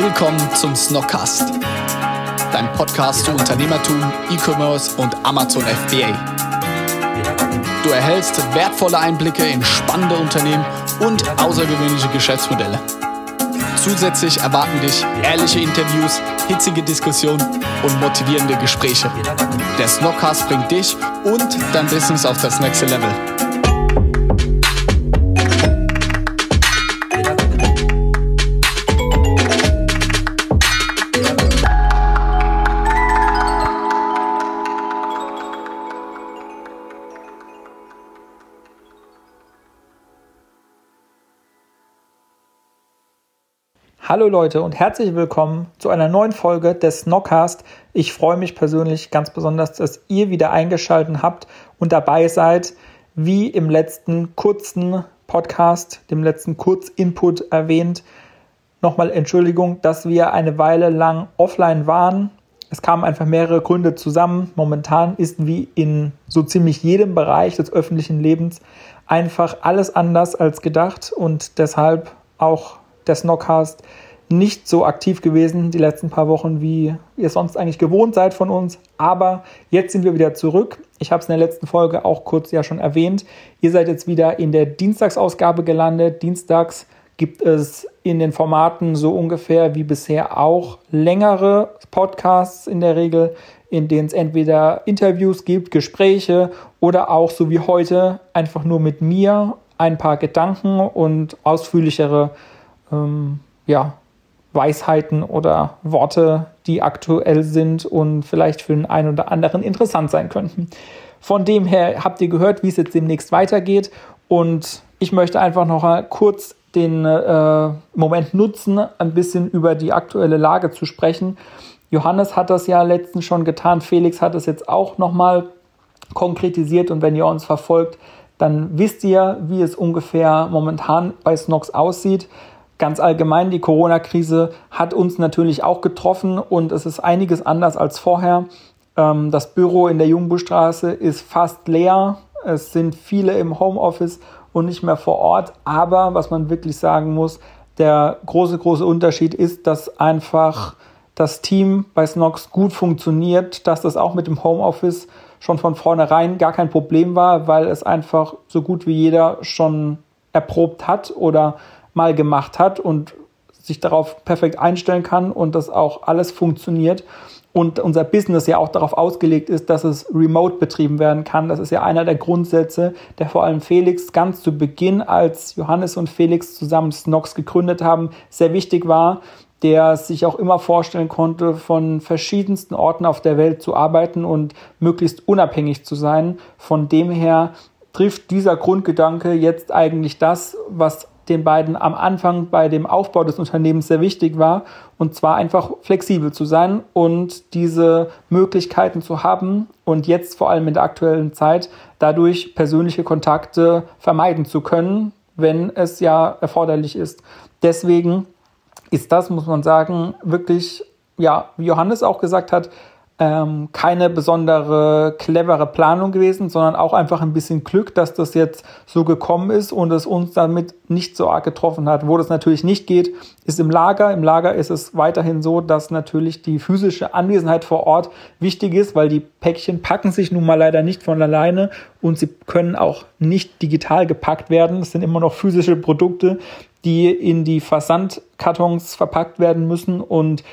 Willkommen zum Snockcast, dein Podcast zu Unternehmertum, E-Commerce und Amazon FBA. Du erhältst wertvolle Einblicke in spannende Unternehmen und außergewöhnliche Geschäftsmodelle. Zusätzlich erwarten dich ehrliche Interviews, hitzige Diskussionen und motivierende Gespräche. Der Snockcast bringt dich und dein Business auf das nächste Level. Hallo Leute und herzlich willkommen zu einer neuen Folge des Snockcast. Ich freue mich persönlich ganz besonders, dass ihr wieder eingeschaltet habt und dabei seid, wie im letzten kurzen Podcast, dem letzten Kurzinput erwähnt. Nochmal Entschuldigung, dass wir eine Weile lang offline waren. Es kamen einfach mehrere Gründe zusammen. Momentan ist wie in so ziemlich jedem Bereich des öffentlichen Lebens einfach alles anders als gedacht und deshalb auch der Snockcast nicht so aktiv gewesen die letzten paar Wochen, wie ihr sonst eigentlich gewohnt seid von uns. Aber jetzt sind wir wieder zurück. Ich habe es in der letzten Folge auch kurz ja schon erwähnt. Ihr seid jetzt wieder in der Dienstagsausgabe gelandet. Dienstags gibt es in den Formaten so ungefähr wie bisher auch längere Podcasts in der Regel, in denen es entweder Interviews gibt, Gespräche oder auch so wie heute einfach nur mit mir ein paar Gedanken und ausführlichere ähm, ja, Weisheiten oder Worte, die aktuell sind und vielleicht für den einen oder anderen interessant sein könnten. Von dem her habt ihr gehört, wie es jetzt demnächst weitergeht und ich möchte einfach noch kurz den äh, Moment nutzen, ein bisschen über die aktuelle Lage zu sprechen. Johannes hat das ja letztens schon getan, Felix hat es jetzt auch nochmal konkretisiert und wenn ihr uns verfolgt, dann wisst ihr, wie es ungefähr momentan bei Snox aussieht. Ganz allgemein, die Corona-Krise hat uns natürlich auch getroffen und es ist einiges anders als vorher. Ähm, das Büro in der Jungbustraße ist fast leer. Es sind viele im Homeoffice und nicht mehr vor Ort. Aber was man wirklich sagen muss, der große, große Unterschied ist, dass einfach das Team bei Snox gut funktioniert, dass das auch mit dem Homeoffice schon von vornherein gar kein Problem war, weil es einfach so gut wie jeder schon erprobt hat oder mal gemacht hat und sich darauf perfekt einstellen kann und das auch alles funktioniert und unser Business ja auch darauf ausgelegt ist, dass es remote betrieben werden kann. Das ist ja einer der Grundsätze, der vor allem Felix ganz zu Beginn, als Johannes und Felix zusammen Snox gegründet haben, sehr wichtig war, der sich auch immer vorstellen konnte, von verschiedensten Orten auf der Welt zu arbeiten und möglichst unabhängig zu sein. Von dem her trifft dieser Grundgedanke jetzt eigentlich das, was den beiden am Anfang bei dem Aufbau des Unternehmens sehr wichtig war. Und zwar einfach flexibel zu sein und diese Möglichkeiten zu haben und jetzt vor allem in der aktuellen Zeit dadurch persönliche Kontakte vermeiden zu können, wenn es ja erforderlich ist. Deswegen ist das, muss man sagen, wirklich, ja, wie Johannes auch gesagt hat, ähm, keine besondere clevere Planung gewesen, sondern auch einfach ein bisschen Glück, dass das jetzt so gekommen ist und es uns damit nicht so arg getroffen hat. Wo das natürlich nicht geht, ist im Lager. Im Lager ist es weiterhin so, dass natürlich die physische Anwesenheit vor Ort wichtig ist, weil die Päckchen packen sich nun mal leider nicht von alleine und sie können auch nicht digital gepackt werden. Es sind immer noch physische Produkte, die in die Versandkartons verpackt werden müssen und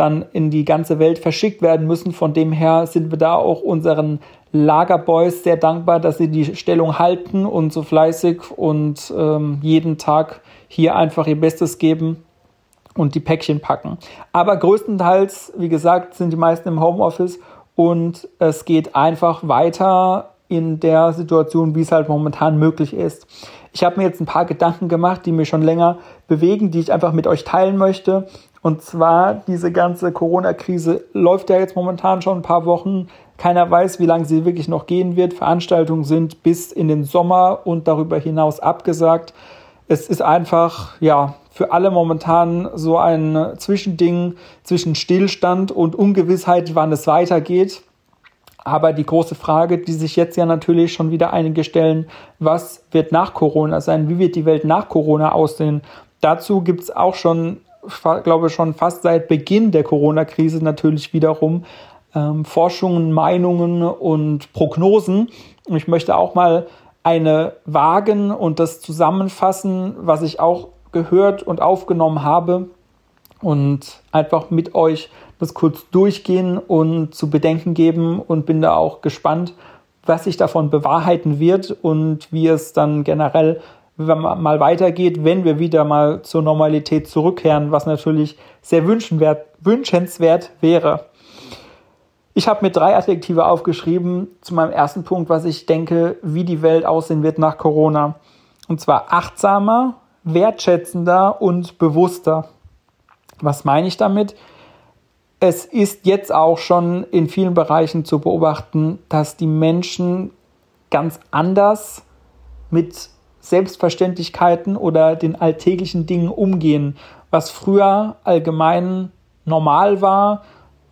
dann in die ganze Welt verschickt werden müssen. Von dem her sind wir da auch unseren Lagerboys sehr dankbar, dass sie die Stellung halten und so fleißig und ähm, jeden Tag hier einfach ihr Bestes geben und die Päckchen packen. Aber größtenteils, wie gesagt, sind die meisten im Homeoffice und es geht einfach weiter in der Situation, wie es halt momentan möglich ist. Ich habe mir jetzt ein paar Gedanken gemacht, die mir schon länger bewegen, die ich einfach mit euch teilen möchte. Und zwar diese ganze Corona-Krise läuft ja jetzt momentan schon ein paar Wochen. Keiner weiß, wie lange sie wirklich noch gehen wird. Veranstaltungen sind bis in den Sommer und darüber hinaus abgesagt. Es ist einfach, ja, für alle momentan so ein Zwischending zwischen Stillstand und Ungewissheit, wann es weitergeht. Aber die große Frage, die sich jetzt ja natürlich schon wieder einige stellen, was wird nach Corona sein? Wie wird die Welt nach Corona aussehen? Dazu gibt es auch schon glaube schon fast seit Beginn der Corona-Krise natürlich wiederum ähm, Forschungen, Meinungen und Prognosen. Und ich möchte auch mal eine wagen und das zusammenfassen, was ich auch gehört und aufgenommen habe und einfach mit euch das kurz durchgehen und zu bedenken geben und bin da auch gespannt, was sich davon bewahrheiten wird und wie es dann generell mal weitergeht, wenn wir wieder mal zur Normalität zurückkehren, was natürlich sehr wünschenswert wäre. Ich habe mir drei Adjektive aufgeschrieben zu meinem ersten Punkt, was ich denke, wie die Welt aussehen wird nach Corona. Und zwar achtsamer, wertschätzender und bewusster. Was meine ich damit? Es ist jetzt auch schon in vielen Bereichen zu beobachten, dass die Menschen ganz anders mit Selbstverständlichkeiten oder den alltäglichen Dingen umgehen, was früher allgemein normal war,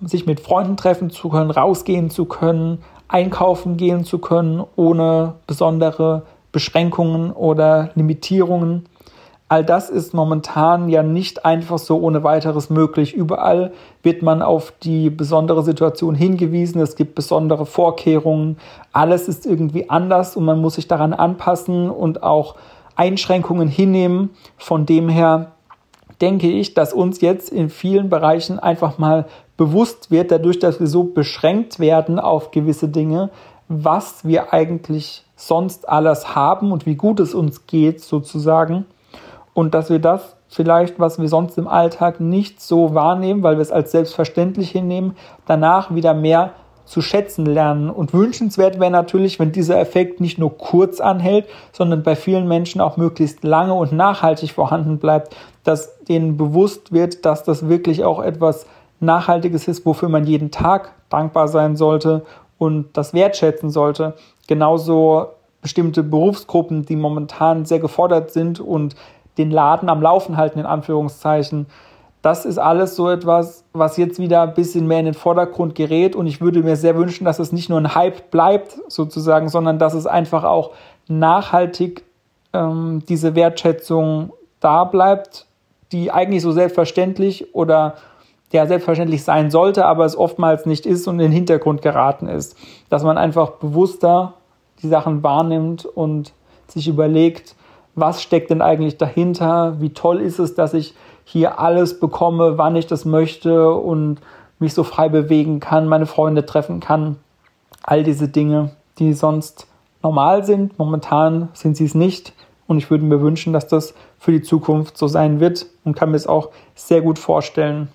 sich mit Freunden treffen zu können, rausgehen zu können, einkaufen gehen zu können, ohne besondere Beschränkungen oder Limitierungen. All das ist momentan ja nicht einfach so ohne weiteres möglich. Überall wird man auf die besondere Situation hingewiesen. Es gibt besondere Vorkehrungen. Alles ist irgendwie anders und man muss sich daran anpassen und auch Einschränkungen hinnehmen. Von dem her denke ich, dass uns jetzt in vielen Bereichen einfach mal bewusst wird, dadurch, dass wir so beschränkt werden auf gewisse Dinge, was wir eigentlich sonst alles haben und wie gut es uns geht sozusagen und dass wir das vielleicht, was wir sonst im Alltag nicht so wahrnehmen, weil wir es als selbstverständlich hinnehmen, danach wieder mehr zu schätzen lernen. Und wünschenswert wäre natürlich, wenn dieser Effekt nicht nur kurz anhält, sondern bei vielen Menschen auch möglichst lange und nachhaltig vorhanden bleibt, dass denen bewusst wird, dass das wirklich auch etwas Nachhaltiges ist, wofür man jeden Tag dankbar sein sollte und das wertschätzen sollte. Genauso bestimmte Berufsgruppen, die momentan sehr gefordert sind und den Laden am Laufen halten, in Anführungszeichen. Das ist alles so etwas, was jetzt wieder ein bisschen mehr in den Vordergrund gerät. Und ich würde mir sehr wünschen, dass es nicht nur ein Hype bleibt, sozusagen, sondern dass es einfach auch nachhaltig ähm, diese Wertschätzung da bleibt, die eigentlich so selbstverständlich oder ja selbstverständlich sein sollte, aber es oftmals nicht ist und in den Hintergrund geraten ist. Dass man einfach bewusster die Sachen wahrnimmt und sich überlegt, was steckt denn eigentlich dahinter, wie toll ist es, dass ich hier alles bekomme, wann ich das möchte und mich so frei bewegen kann, meine Freunde treffen kann. All diese Dinge, die sonst normal sind. Momentan sind sie es nicht. Und ich würde mir wünschen, dass das für die Zukunft so sein wird und kann mir es auch sehr gut vorstellen.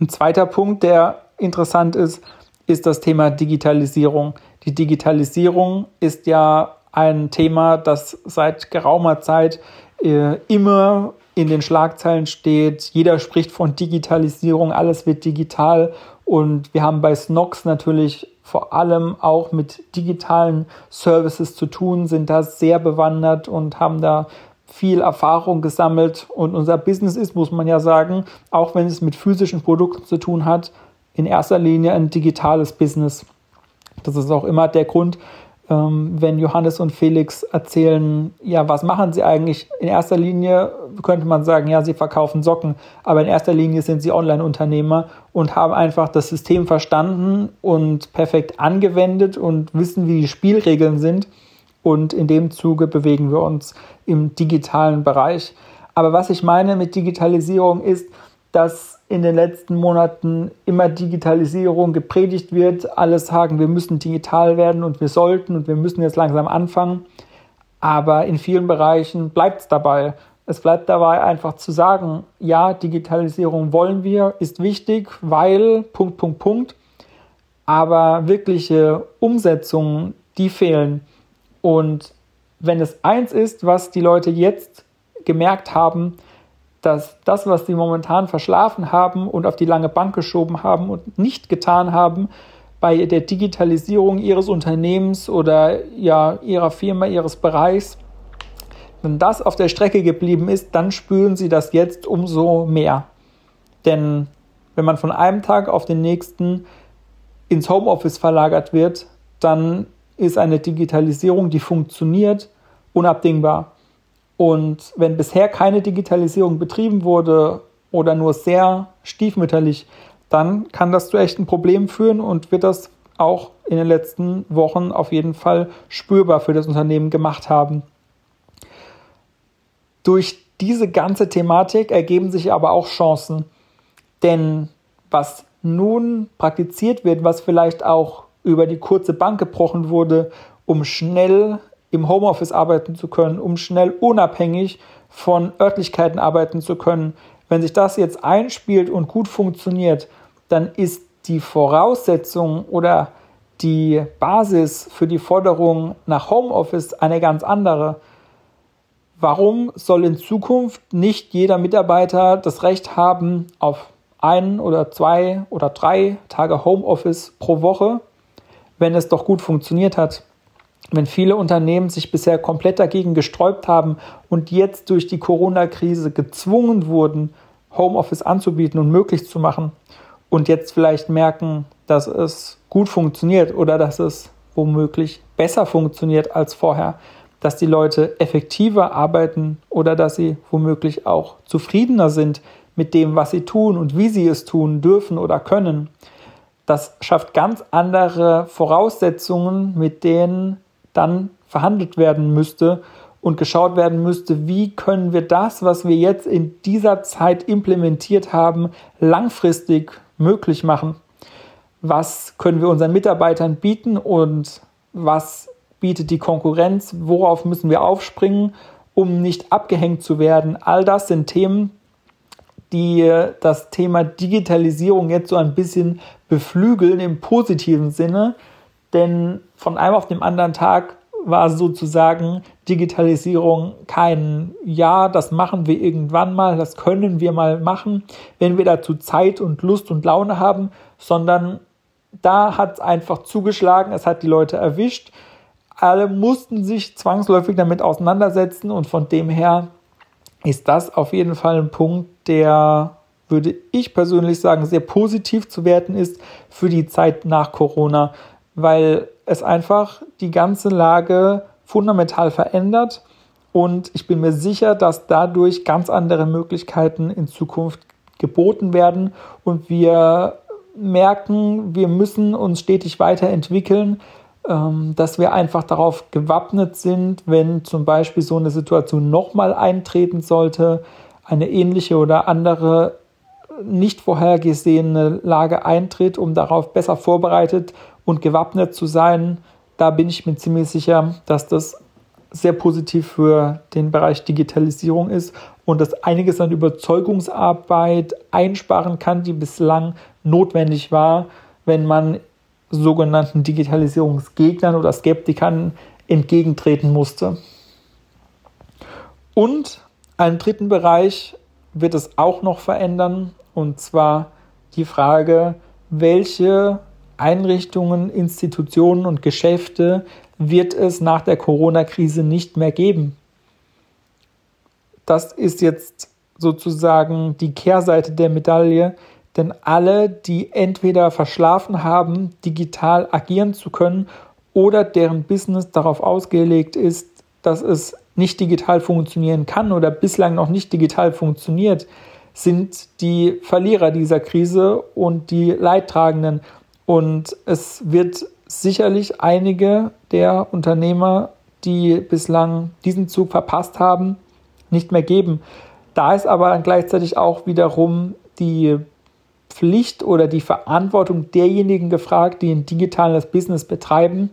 Ein zweiter Punkt, der interessant ist, ist das Thema Digitalisierung. Die Digitalisierung ist ja ein Thema, das seit geraumer Zeit äh, immer in den Schlagzeilen steht. Jeder spricht von Digitalisierung, alles wird digital. Und wir haben bei Snox natürlich vor allem auch mit digitalen Services zu tun, sind da sehr bewandert und haben da viel Erfahrung gesammelt. Und unser Business ist, muss man ja sagen, auch wenn es mit physischen Produkten zu tun hat, in erster Linie ein digitales Business. Das ist auch immer der Grund, wenn Johannes und Felix erzählen, ja, was machen sie eigentlich? In erster Linie könnte man sagen, ja, sie verkaufen Socken, aber in erster Linie sind sie Online-Unternehmer und haben einfach das System verstanden und perfekt angewendet und wissen, wie die Spielregeln sind. Und in dem Zuge bewegen wir uns im digitalen Bereich. Aber was ich meine mit Digitalisierung ist, dass in den letzten Monaten immer Digitalisierung gepredigt wird. Alle sagen, wir müssen digital werden und wir sollten und wir müssen jetzt langsam anfangen. Aber in vielen Bereichen bleibt es dabei. Es bleibt dabei einfach zu sagen, ja, Digitalisierung wollen wir, ist wichtig, weil, Punkt, Punkt, Punkt. Aber wirkliche Umsetzungen, die fehlen. Und wenn es eins ist, was die Leute jetzt gemerkt haben, dass das, was sie momentan verschlafen haben und auf die lange Bank geschoben haben und nicht getan haben, bei der Digitalisierung ihres Unternehmens oder ja, ihrer Firma, ihres Bereichs, wenn das auf der Strecke geblieben ist, dann spüren sie das jetzt umso mehr. Denn wenn man von einem Tag auf den nächsten ins Homeoffice verlagert wird, dann ist eine Digitalisierung, die funktioniert, unabdingbar. Und wenn bisher keine Digitalisierung betrieben wurde, oder nur sehr stiefmütterlich, dann kann das zu echten Problemen führen und wird das auch in den letzten Wochen auf jeden Fall spürbar für das Unternehmen gemacht haben. Durch diese ganze Thematik ergeben sich aber auch Chancen. Denn was nun praktiziert wird, was vielleicht auch über die kurze Bank gebrochen wurde, um schnell im Homeoffice arbeiten zu können, um schnell unabhängig von Örtlichkeiten arbeiten zu können. Wenn sich das jetzt einspielt und gut funktioniert, dann ist die Voraussetzung oder die Basis für die Forderung nach Homeoffice eine ganz andere. Warum soll in Zukunft nicht jeder Mitarbeiter das Recht haben auf ein oder zwei oder drei Tage Homeoffice pro Woche, wenn es doch gut funktioniert hat? Wenn viele Unternehmen sich bisher komplett dagegen gesträubt haben und jetzt durch die Corona-Krise gezwungen wurden, Homeoffice anzubieten und möglich zu machen und jetzt vielleicht merken, dass es gut funktioniert oder dass es womöglich besser funktioniert als vorher, dass die Leute effektiver arbeiten oder dass sie womöglich auch zufriedener sind mit dem, was sie tun und wie sie es tun dürfen oder können. Das schafft ganz andere Voraussetzungen, mit denen dann verhandelt werden müsste und geschaut werden müsste, wie können wir das, was wir jetzt in dieser Zeit implementiert haben, langfristig möglich machen. Was können wir unseren Mitarbeitern bieten und was bietet die Konkurrenz, worauf müssen wir aufspringen, um nicht abgehängt zu werden. All das sind Themen, die das Thema Digitalisierung jetzt so ein bisschen beflügeln im positiven Sinne, denn von einem auf den anderen Tag war sozusagen Digitalisierung kein Ja, das machen wir irgendwann mal, das können wir mal machen, wenn wir dazu Zeit und Lust und Laune haben, sondern da hat es einfach zugeschlagen, es hat die Leute erwischt. Alle mussten sich zwangsläufig damit auseinandersetzen und von dem her ist das auf jeden Fall ein Punkt, der, würde ich persönlich sagen, sehr positiv zu werten ist für die Zeit nach Corona, weil es einfach die ganze Lage fundamental verändert. Und ich bin mir sicher, dass dadurch ganz andere Möglichkeiten in Zukunft geboten werden. Und wir merken, wir müssen uns stetig weiterentwickeln ähm, dass wir einfach darauf gewappnet sind, wenn zum Beispiel so eine Situation nochmal eintreten sollte, eine ähnliche oder andere nicht vorhergesehene Lage eintritt, um darauf besser vorbereitet und gewappnet zu sein. Da bin ich mir ziemlich sicher, dass das sehr positiv für den Bereich Digitalisierung ist und dass einiges an Überzeugungsarbeit einsparen kann, die bislang notwendig war, wenn man sogenannten Digitalisierungsgegnern oder Skeptikern entgegentreten musste. Und einen dritten Bereich wird es auch noch verändern, und zwar die Frage, welche Einrichtungen, Institutionen und Geschäfte wird es nach der Corona-Krise nicht mehr geben. Das ist jetzt sozusagen die Kehrseite der Medaille, denn alle, die entweder verschlafen haben, digital agieren zu können oder deren Business darauf ausgelegt ist, dass es nicht digital funktionieren kann oder bislang noch nicht digital funktioniert, sind die Verlierer dieser Krise und die Leidtragenden. Und es wird sicherlich einige der Unternehmer, die bislang diesen Zug verpasst haben, nicht mehr geben. Da ist aber dann gleichzeitig auch wiederum die Pflicht oder die Verantwortung derjenigen gefragt, die ein digitales Business betreiben.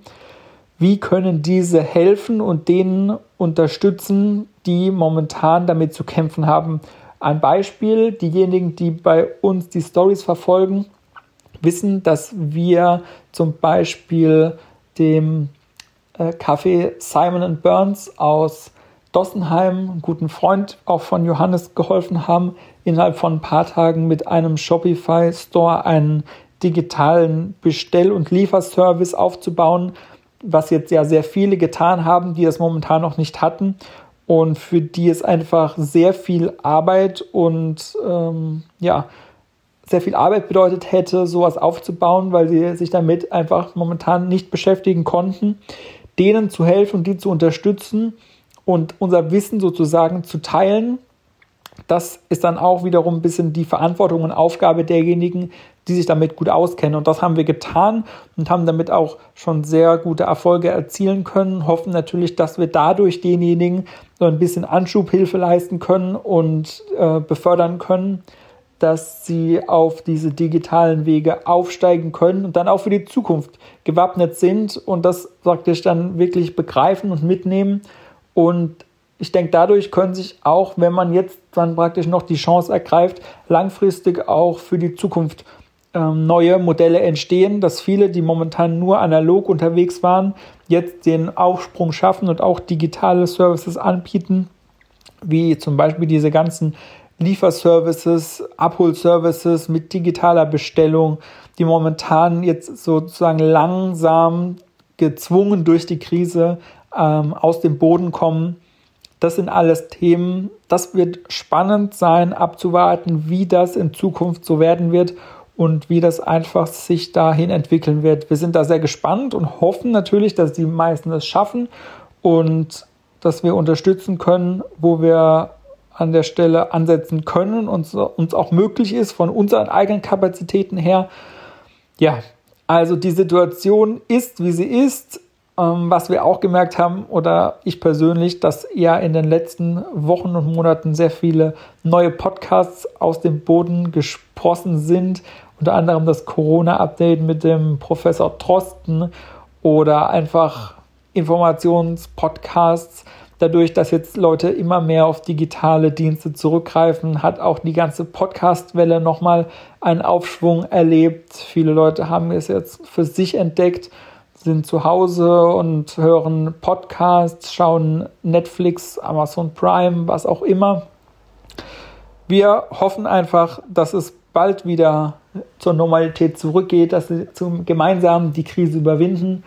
Wie können diese helfen und denen unterstützen, die momentan damit zu kämpfen haben? Ein Beispiel, diejenigen, die bei uns die Stories verfolgen, wissen, dass wir zum Beispiel dem äh, Café Simon Burns aus Dossenheim, einen guten Freund auch von Johannes, geholfen haben, innerhalb von ein paar Tagen mit einem Shopify-Store einen digitalen Bestell- und Lieferservice aufzubauen, was jetzt ja sehr viele getan haben, die das momentan noch nicht hatten und für die es einfach sehr viel Arbeit und ähm, ja, sehr viel Arbeit bedeutet hätte, sowas aufzubauen, weil sie sich damit einfach momentan nicht beschäftigen konnten, denen zu helfen die zu unterstützen und unser Wissen sozusagen zu teilen das ist dann auch wiederum ein bisschen die Verantwortung und Aufgabe derjenigen, die sich damit gut auskennen. Und das haben wir getan und haben damit auch schon sehr gute Erfolge erzielen können. Hoffen natürlich, dass wir dadurch denjenigen so ein bisschen Anschubhilfe leisten können und äh, befördern können, dass sie auf diese digitalen Wege aufsteigen können und dann auch für die Zukunft gewappnet sind und das praktisch dann wirklich begreifen und mitnehmen. Und ich denke, dadurch können sich auch, wenn man jetzt dann praktisch noch die Chance ergreift, langfristig auch für die Zukunft ähm, neue Modelle entstehen, dass viele, die momentan nur analog unterwegs waren, jetzt den Aufsprung schaffen und auch digitale Services anbieten, wie zum Beispiel diese ganzen Lieferservices, Abholservices mit digitaler Bestellung, die momentan jetzt sozusagen langsam gezwungen durch die Krise ähm, aus dem Boden kommen das sind alles Themen. Das wird spannend sein, abzuwarten, wie das in Zukunft so werden wird und wie das einfach sich dahin entwickeln wird. Wir sind da sehr gespannt und hoffen natürlich, dass die meisten es schaffen und dass wir unterstützen können, wo wir an der Stelle ansetzen können und uns auch möglich ist von unseren eigenen Kapazitäten her. Ja, also die Situation ist, wie sie ist. Ähm, was wir auch gemerkt haben, oder ich persönlich, dass eher in den letzten Wochen und Monaten sehr viele neue Podcasts aus dem Boden gesprossen sind. Unter anderem das Corona-Update mit dem Professor Trosten oder einfach Informationspodcasts. Dadurch, dass jetzt Leute immer mehr auf digitale Dienste zurückgreifen, hat auch die ganze Podcast-Welle nochmal einen Aufschwung erlebt. Viele Leute haben es jetzt für sich entdeckt sind zu Hause und hören Podcasts, schauen Netflix, Amazon Prime, was auch immer. Wir hoffen einfach, dass es bald wieder zur Normalität zurückgeht, dass wir gemeinsam die Krise überwinden.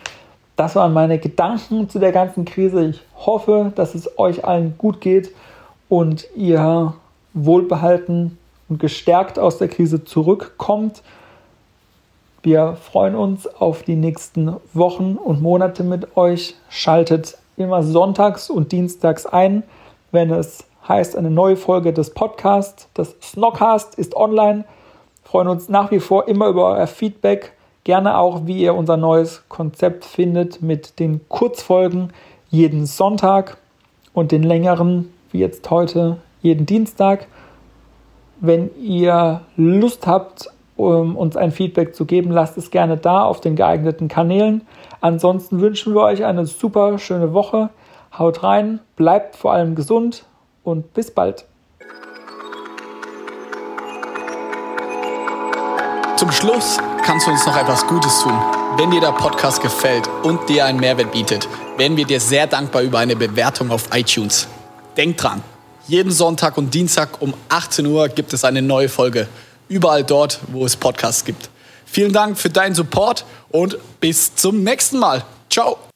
Das waren meine Gedanken zu der ganzen Krise. Ich hoffe, dass es euch allen gut geht und ihr wohlbehalten und gestärkt aus der Krise zurückkommt. Wir freuen uns auf die nächsten Wochen und Monate mit euch. Schaltet immer sonntags und dienstags ein, wenn es heißt eine neue Folge des Podcasts. Das Snockcast ist online. Wir freuen uns nach wie vor immer über euer Feedback. Gerne auch, wie ihr unser neues Konzept findet mit den Kurzfolgen jeden Sonntag und den längeren, wie jetzt heute, jeden Dienstag. Wenn ihr Lust habt, um uns ein Feedback zu geben. Lasst es gerne da auf den geeigneten Kanälen. Ansonsten wünschen wir euch eine super schöne Woche. Haut rein, bleibt vor allem gesund und bis bald. Zum Schluss kannst du uns noch etwas Gutes tun. Wenn dir der Podcast gefällt und dir einen Mehrwert bietet, wären wir dir sehr dankbar über eine Bewertung auf iTunes. Denk dran, jeden Sonntag und Dienstag um 18 Uhr gibt es eine neue Folge überall dort, wo es Podcasts gibt. Vielen Dank für deinen Support und bis zum nächsten Mal. Ciao.